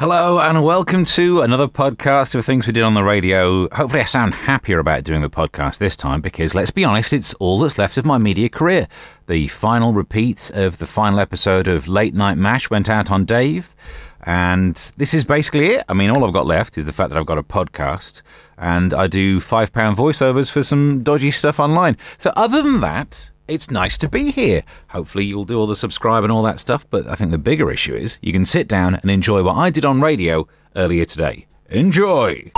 Hello and welcome to another podcast of things we did on the radio. Hopefully, I sound happier about doing the podcast this time because, let's be honest, it's all that's left of my media career. The final repeat of the final episode of Late Night Mash went out on Dave, and this is basically it. I mean, all I've got left is the fact that I've got a podcast and I do £5 voiceovers for some dodgy stuff online. So, other than that, it's nice to be here. Hopefully, you'll do all the subscribe and all that stuff. But I think the bigger issue is you can sit down and enjoy what I did on radio earlier today. Enjoy!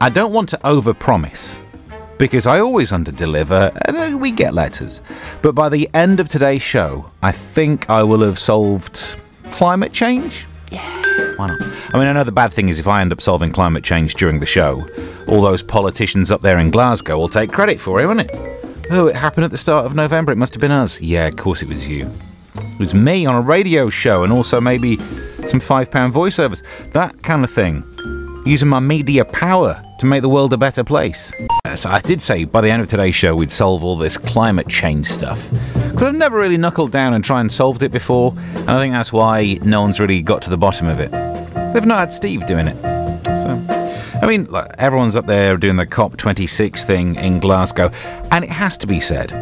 I don't want to overpromise because I always underdeliver and we get letters. But by the end of today's show, I think I will have solved climate change. Yeah, why not? I mean, I know the bad thing is if I end up solving climate change during the show, all those politicians up there in Glasgow will take credit for it, won't it? Oh, it happened at the start of November. It must have been us. Yeah, of course it was you. It was me on a radio show and also maybe some £5 voiceovers. That kind of thing. Using my media power to make the world a better place. So I did say by the end of today's show we'd solve all this climate change stuff. Because I've never really knuckled down and tried and solved it before, and I think that's why no one's really got to the bottom of it. They've not had Steve doing it. So. I mean, everyone's up there doing the COP26 thing in Glasgow, and it has to be said.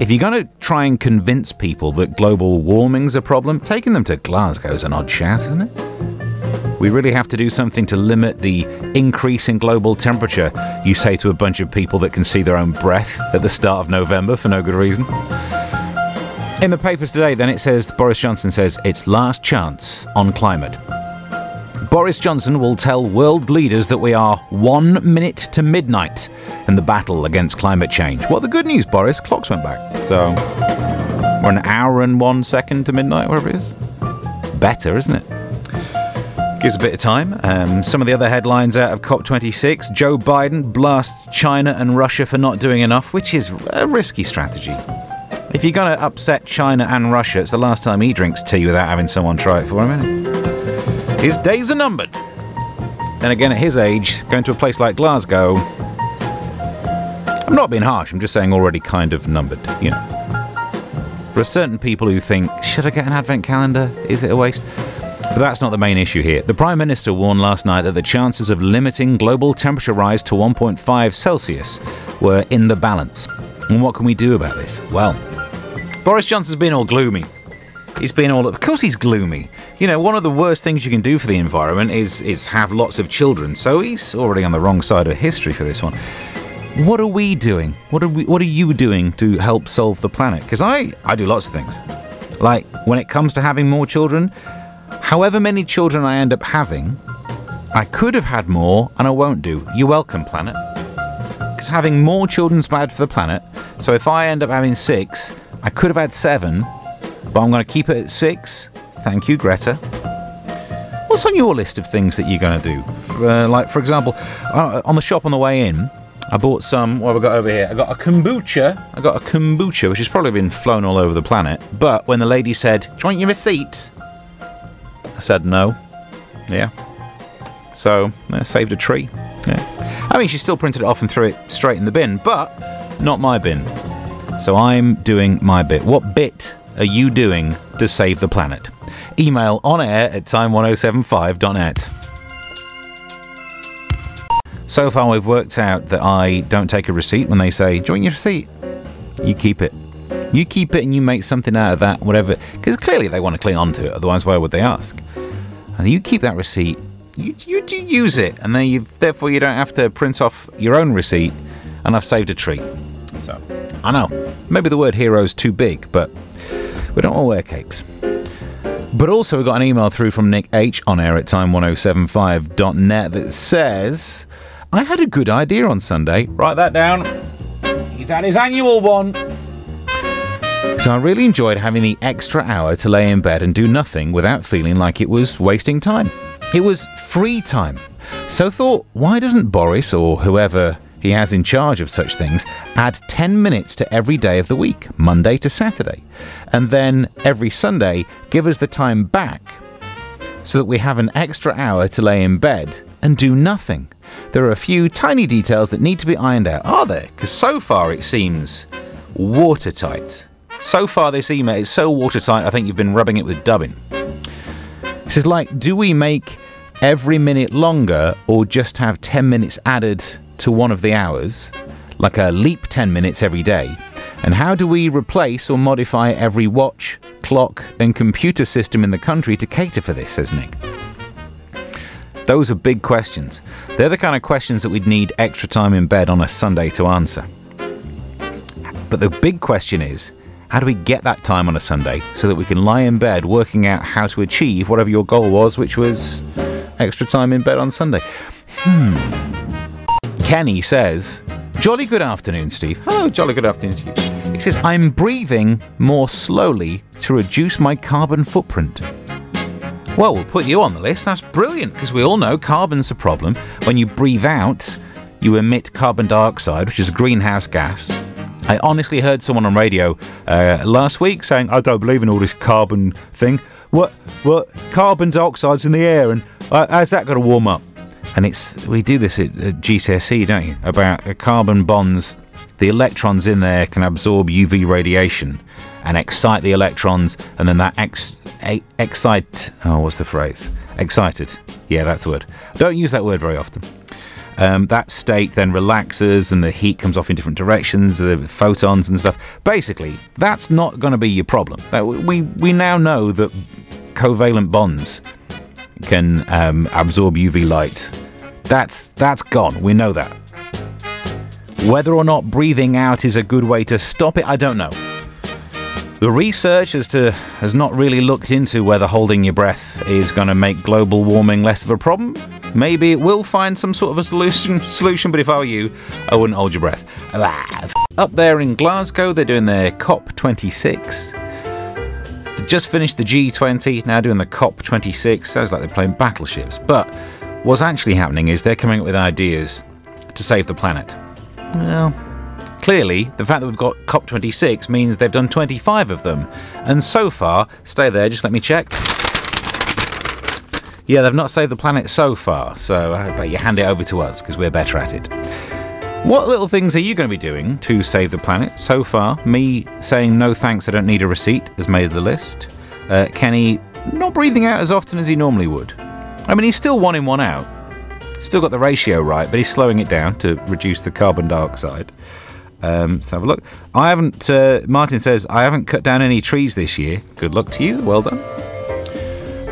If you're going to try and convince people that global warming's a problem, taking them to Glasgow's an odd shout, isn't it? We really have to do something to limit the increase in global temperature, you say to a bunch of people that can see their own breath at the start of November for no good reason. In the papers today, then it says Boris Johnson says it's last chance on climate. Boris Johnson will tell world leaders that we are one minute to midnight in the battle against climate change. Well, the good news, Boris, clocks went back. So we're an hour and one second to midnight, wherever it is. Better, isn't it? Gives a bit of time. Um, some of the other headlines out of COP26 Joe Biden blasts China and Russia for not doing enough, which is a risky strategy. If you're going to upset China and Russia, it's the last time he drinks tea without having someone try it for him, isn't it? His days are numbered. Then again, at his age, going to a place like Glasgow, I'm not being harsh, I'm just saying already kind of numbered, you know. There are certain people who think, should I get an advent calendar? Is it a waste? But that's not the main issue here. The Prime Minister warned last night that the chances of limiting global temperature rise to 1.5 Celsius were in the balance. And what can we do about this? Well, Boris Johnson's been all gloomy. He's been all. Of course, he's gloomy. You know, one of the worst things you can do for the environment is is have lots of children. So he's already on the wrong side of history for this one. What are we doing? What are we? What are you doing to help solve the planet? Because I I do lots of things. Like when it comes to having more children, however many children I end up having, I could have had more, and I won't do. You're welcome, planet. Because having more children's bad for the planet. So if I end up having six, I could have had seven, but I'm going to keep it at six. Thank you, Greta. What's on your list of things that you're going to do? Uh, like, for example, uh, on the shop on the way in, I bought some. What have I got over here? I got a kombucha. I got a kombucha, which has probably been flown all over the planet. But when the lady said, "Do you want your receipt?" I said no. Yeah. So I saved a tree. Yeah. I mean, she still printed it off and threw it straight in the bin, but not my bin. So I'm doing my bit. What bit are you doing to save the planet? Email on air at time1075.net. So far, we've worked out that I don't take a receipt when they say, Do you want your receipt? You keep it. You keep it and you make something out of that, whatever. Because clearly they want to cling on to it, otherwise, why would they ask? And you keep that receipt, you, you do use it, and then you, therefore you don't have to print off your own receipt, and I've saved a tree. So, I know, maybe the word hero is too big, but we don't all wear capes. But also, we got an email through from Nick H on air at time1075.net that says, I had a good idea on Sunday. Write that down. He's had his annual one. So I really enjoyed having the extra hour to lay in bed and do nothing without feeling like it was wasting time. It was free time. So thought, why doesn't Boris or whoever he has in charge of such things add 10 minutes to every day of the week, Monday to Saturday, and then every Sunday give us the time back so that we have an extra hour to lay in bed and do nothing. There are a few tiny details that need to be ironed out, are there? Because so far it seems watertight. So far, this email is so watertight, I think you've been rubbing it with dubbin. This is like, do we make every minute longer or just have 10 minutes added to one of the hours, like a leap 10 minutes every day? And how do we replace or modify every watch, clock, and computer system in the country to cater for this, says Nick? Those are big questions. They're the kind of questions that we'd need extra time in bed on a Sunday to answer. But the big question is how do we get that time on a Sunday so that we can lie in bed working out how to achieve whatever your goal was, which was extra time in bed on Sunday? Hmm. Kenny says, Jolly good afternoon, Steve. Hello, jolly good afternoon to you. He says, I'm breathing more slowly to reduce my carbon footprint. Well, we'll put you on the list. That's brilliant because we all know carbon's a problem. When you breathe out, you emit carbon dioxide, which is a greenhouse gas. I honestly heard someone on radio uh, last week saying, "I don't believe in all this carbon thing. What? What? Carbon dioxide's in the air, and uh, how's that going to warm up?" And it's we do this at, at GCSE, don't you? About uh, carbon bonds. The electrons in there can absorb UV radiation and excite the electrons, and then that ex, excite. Oh, what's the phrase? Excited. Yeah, that's the word. I don't use that word very often. Um, that state then relaxes and the heat comes off in different directions, the photons and stuff. Basically, that's not going to be your problem. We, we now know that covalent bonds can um, absorb UV light. That's, that's gone. We know that. Whether or not breathing out is a good way to stop it, I don't know. The research as to, has not really looked into whether holding your breath is going to make global warming less of a problem. Maybe it will find some sort of a solution, solution but if I were you, I wouldn't hold your breath. Up there in Glasgow, they're doing their COP26. They just finished the G20, now doing the COP26. Sounds like they're playing battleships. But what's actually happening is they're coming up with ideas to save the planet. Well, Clearly, the fact that we've got COP26 means they've done 25 of them. And so far, stay there, just let me check. Yeah, they've not saved the planet so far, so I you hand it over to us because we're better at it. What little things are you going to be doing to save the planet? So far, me saying no thanks, I don't need a receipt has made the list. Uh, Kenny not breathing out as often as he normally would. I mean, he's still one in, one out. Still got the ratio right, but he's slowing it down to reduce the carbon dioxide. Um, let's have a look. I haven't. Uh, Martin says I haven't cut down any trees this year. Good luck to you. Well done.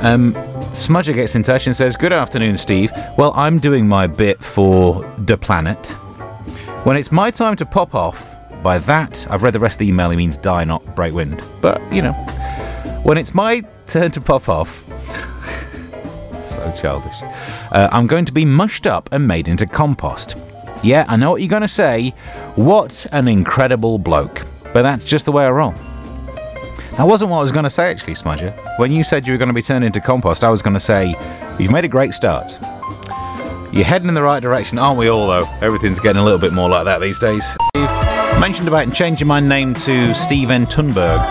Um, Smudger gets in touch and says, "Good afternoon, Steve. Well, I'm doing my bit for the planet. When it's my time to pop off, by that I've read the rest of the email. He means die, not break wind. But you know, when it's my turn to pop off." so childish. Uh, I'm going to be mushed up and made into compost. Yeah, I know what you're going to say. What an incredible bloke. But that's just the way I roll. That wasn't what I was going to say, actually, Smudger. When you said you were going to be turned into compost, I was going to say, you've made a great start. You're heading in the right direction, aren't we all, though? Everything's getting a little bit more like that these days. Mentioned about changing my name to Steven Thunberg.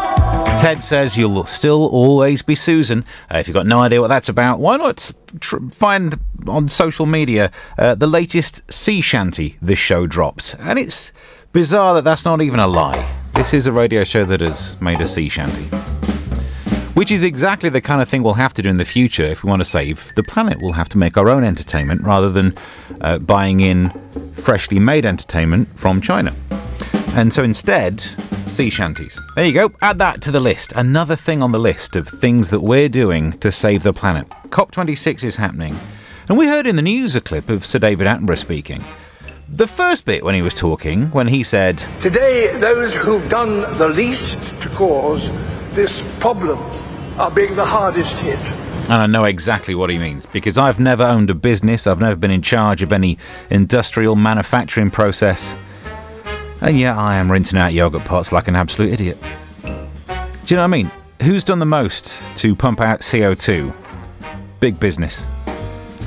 Ted says you'll still always be Susan. Uh, if you've got no idea what that's about, why not tr- find on social media uh, the latest sea shanty this show dropped? And it's bizarre that that's not even a lie. This is a radio show that has made a sea shanty. Which is exactly the kind of thing we'll have to do in the future if we want to save the planet. We'll have to make our own entertainment rather than uh, buying in freshly made entertainment from China. And so instead, sea shanties. There you go, add that to the list. Another thing on the list of things that we're doing to save the planet. COP26 is happening. And we heard in the news a clip of Sir David Attenborough speaking. The first bit when he was talking, when he said, Today, those who've done the least to cause this problem are being the hardest hit. And I know exactly what he means because I've never owned a business, I've never been in charge of any industrial manufacturing process. And yet I am rinsing out yogurt pots like an absolute idiot. Do you know what I mean? Who's done the most to pump out CO2? Big business.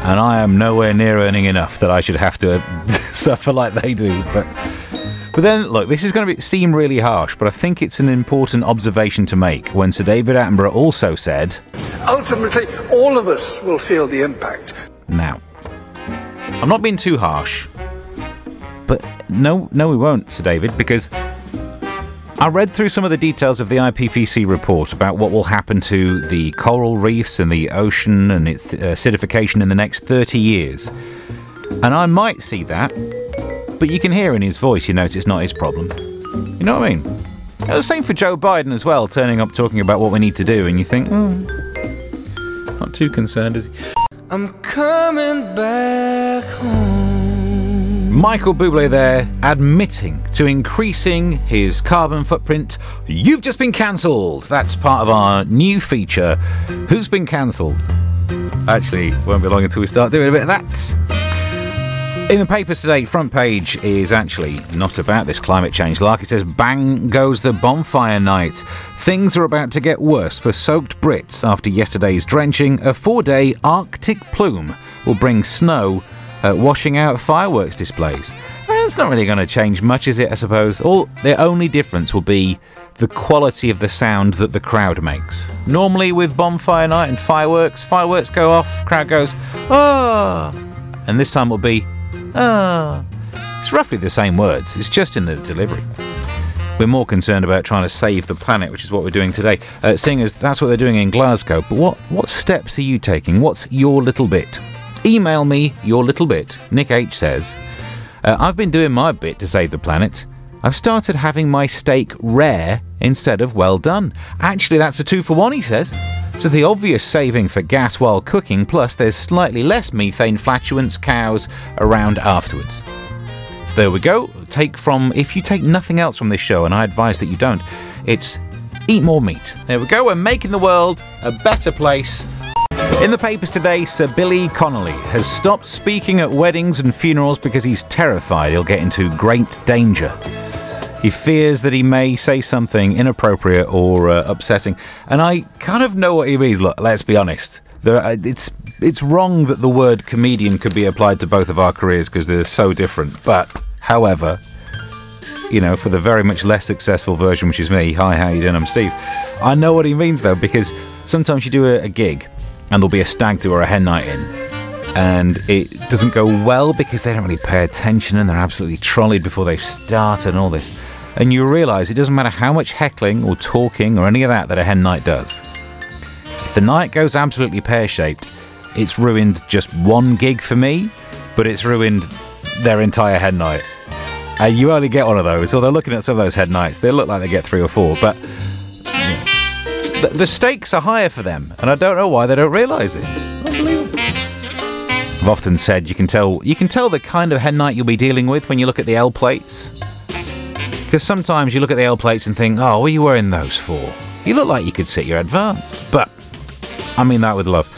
And I am nowhere near earning enough that I should have to suffer like they do. But but then, look, this is going to be, seem really harsh, but I think it's an important observation to make when Sir David Attenborough also said, Ultimately, all of us will feel the impact. Now, I'm not being too harsh, but no, no, we won't, Sir David, because I read through some of the details of the IPCC report about what will happen to the coral reefs and the ocean and its uh, acidification in the next 30 years. And I might see that, but you can hear in his voice, you notice it's not his problem. You know what I mean? the same for Joe Biden as well, turning up talking about what we need to do, and you think, oh, not too concerned, is he? I'm coming back home. Michael Bublé there admitting to increasing his carbon footprint. You've just been cancelled. That's part of our new feature. Who's been cancelled? Actually, won't be long until we start doing a bit of that. In the papers today, front page is actually not about this climate change lark. It says, Bang goes the bonfire night. Things are about to get worse for soaked Brits after yesterday's drenching. A four day Arctic plume will bring snow, uh, washing out fireworks displays. It's not really going to change much, is it? I suppose. All the only difference will be the quality of the sound that the crowd makes. Normally, with bonfire night and fireworks, fireworks go off, crowd goes, ah, and this time will be Ah. It's roughly the same words, it's just in the delivery. We're more concerned about trying to save the planet, which is what we're doing today, uh, seeing as that's what they're doing in Glasgow. But what, what steps are you taking? What's your little bit? Email me your little bit. Nick H says, uh, I've been doing my bit to save the planet. I've started having my steak rare instead of well done. Actually, that's a two for one, he says. So the obvious saving for gas while cooking, plus there's slightly less methane flatulence cows around afterwards. So there we go. Take from, if you take nothing else from this show, and I advise that you don't, it's eat more meat. There we go. We're making the world a better place. In the papers today, Sir Billy Connolly has stopped speaking at weddings and funerals because he's terrified he'll get into great danger. He fears that he may say something inappropriate or uh, upsetting, and I kind of know what he means. Look, let's be honest. Uh, it's it's wrong that the word comedian could be applied to both of our careers because they're so different. But, however, you know, for the very much less successful version, which is me, hi, how you doing? I'm Steve. I know what he means though, because sometimes you do a, a gig and there'll be a stag do or a hen night in, and it doesn't go well because they don't really pay attention and they're absolutely trolleyed before they've started and all this and you realise it doesn't matter how much heckling or talking or any of that that a hen night does. If the night goes absolutely pear shaped, it's ruined just one gig for me, but it's ruined their entire head night. And uh, you only get one of those, although looking at some of those head nights, they look like they get three or four, but the, the stakes are higher for them, and I don't know why they don't realise it. I've often said you can tell you can tell the kind of head night you'll be dealing with when you look at the L plates. Because sometimes you look at the L plates and think, oh, what are you wearing those for? You look like you could sit your advanced. But I mean that with love.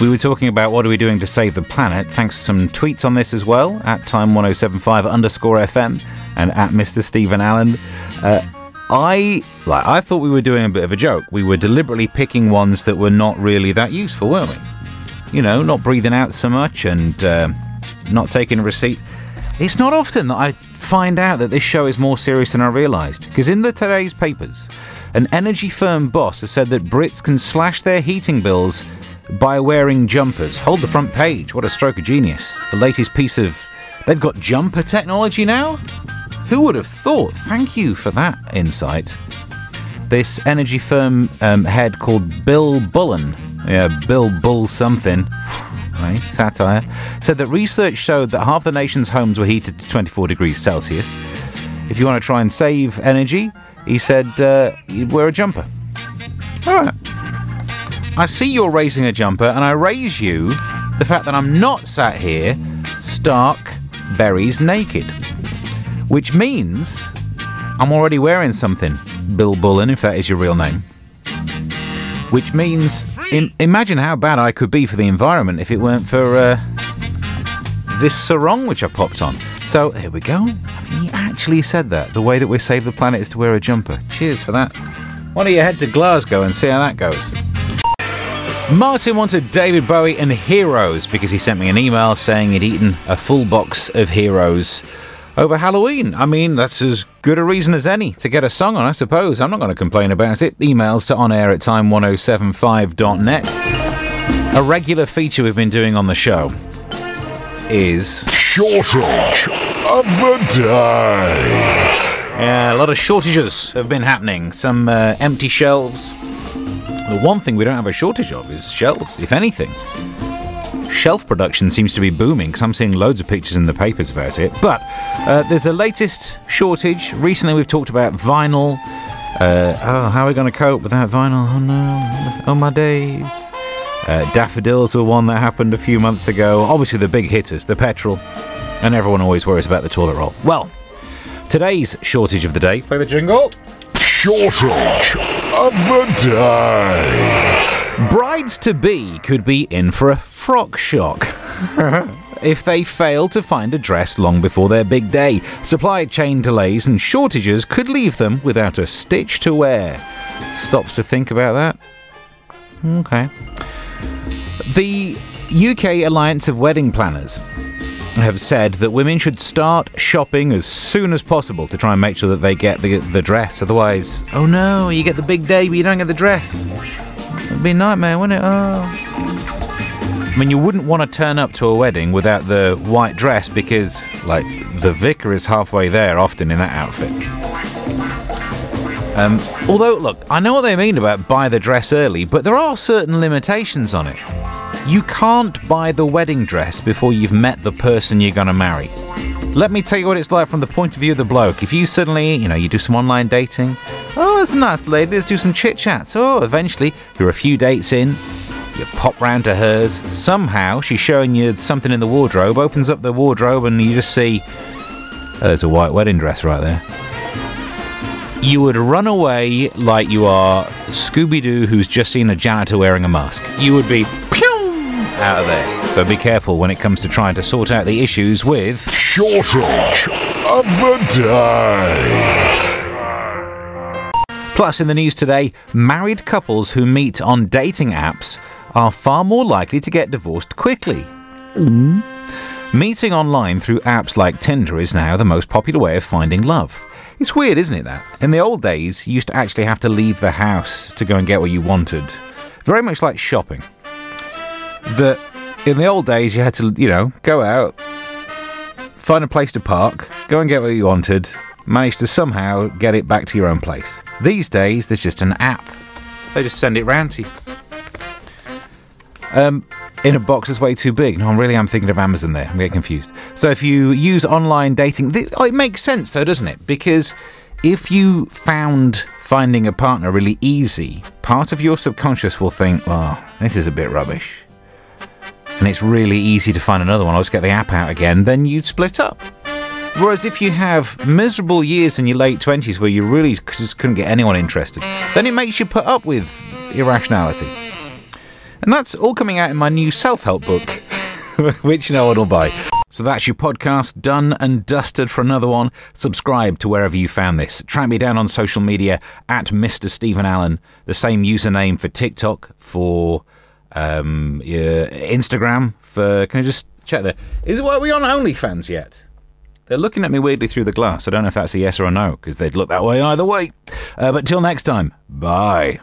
We were talking about what are we doing to save the planet. Thanks for some tweets on this as well at time1075 underscore FM and at Mr. Stephen Allen. Uh, I like. I thought we were doing a bit of a joke. We were deliberately picking ones that were not really that useful, weren't we? You know, not breathing out so much and uh, not taking a receipt. It's not often that I find out that this show is more serious than I realised. Because in the today's papers, an energy firm boss has said that Brits can slash their heating bills by wearing jumpers. Hold the front page. What a stroke of genius. The latest piece of. They've got jumper technology now? Who would have thought? Thank you for that insight. This energy firm um, head called Bill Bullen. Yeah, Bill Bull something satire, said that research showed that half the nation's homes were heated to 24 degrees Celsius. If you want to try and save energy, he said, uh, you'd wear a jumper. All right. I see you're raising a jumper, and I raise you the fact that I'm not sat here stark berries naked. Which means I'm already wearing something, Bill Bullen, if that is your real name. Which means imagine how bad I could be for the environment if it weren't for uh, this sarong which I popped on. So here we go. I mean, he actually said that. The way that we save the planet is to wear a jumper. Cheers for that. Why don't you head to Glasgow and see how that goes? Martin wanted David Bowie and Heroes because he sent me an email saying he'd eaten a full box of Heroes over Halloween. I mean, that's as good a reason as any to get a song on, I suppose. I'm not going to complain about it. Emails to onair at time1075.net. A regular feature we've been doing on the show is Shortage of the Day. Yeah, a lot of shortages have been happening. Some uh, empty shelves. The one thing we don't have a shortage of is shelves, if anything. Shelf production seems to be booming because I'm seeing loads of pictures in the papers about it. But uh, there's a latest shortage. Recently, we've talked about vinyl. Uh, oh, how are we going to cope without vinyl? Oh no, oh my days. Uh, daffodils were one that happened a few months ago. Obviously, the big hitters, the petrol, and everyone always worries about the toilet roll. Well, today's shortage of the day. Play the jingle. Shortage of the day. Brides to be could be in for a frock shock. if they fail to find a dress long before their big day. Supply chain delays and shortages could leave them without a stitch to wear. Stops to think about that? Okay. The UK Alliance of Wedding Planners have said that women should start shopping as soon as possible to try and make sure that they get the, the dress. Otherwise, oh no, you get the big day but you don't get the dress. It'd be a nightmare, wouldn't it? Oh. I mean, you wouldn't want to turn up to a wedding without the white dress because, like, the vicar is halfway there often in that outfit. Um, although, look, I know what they mean about buy the dress early, but there are certain limitations on it. You can't buy the wedding dress before you've met the person you're going to marry. Let me tell you what it's like from the point of view of the bloke. If you suddenly, you know, you do some online dating, oh, it's a nice lady, let's do some chit chats. Oh, eventually, you're a few dates in, you pop round to hers. Somehow, she's showing you something in the wardrobe, opens up the wardrobe, and you just see, oh, there's a white wedding dress right there you would run away like you are Scooby Doo who's just seen a janitor wearing a mask. You would be pew, out of there. So be careful when it comes to trying to sort out the issues with Shortage of the day. Plus, in the news today, married couples who meet on dating apps are far more likely to get divorced quickly. Mm. Meeting online through apps like Tinder is now the most popular way of finding love. It's weird, isn't it, that? In the old days, you used to actually have to leave the house to go and get what you wanted. Very much like shopping. That in the old days, you had to, you know, go out, find a place to park, go and get what you wanted, manage to somehow get it back to your own place. These days, there's just an app. They just send it round to you. Um, in a box that's way too big. No, I really am thinking of Amazon there. I'm getting confused. So if you use online dating, th- oh, it makes sense though, doesn't it? Because if you found finding a partner really easy, part of your subconscious will think, "Oh, this is a bit rubbish," and it's really easy to find another one. I'll just get the app out again. Then you'd split up. Whereas if you have miserable years in your late 20s where you really just couldn't get anyone interested, then it makes you put up with irrationality. And that's all coming out in my new self help book, which no one will buy. So that's your podcast done and dusted for another one. Subscribe to wherever you found this. Track me down on social media at Mr. Stephen Allen, the same username for TikTok, for um, your Instagram, for. Can I just check there? Is it, are we on OnlyFans yet? They're looking at me weirdly through the glass. I don't know if that's a yes or a no, because they'd look that way either way. Uh, but till next time, bye.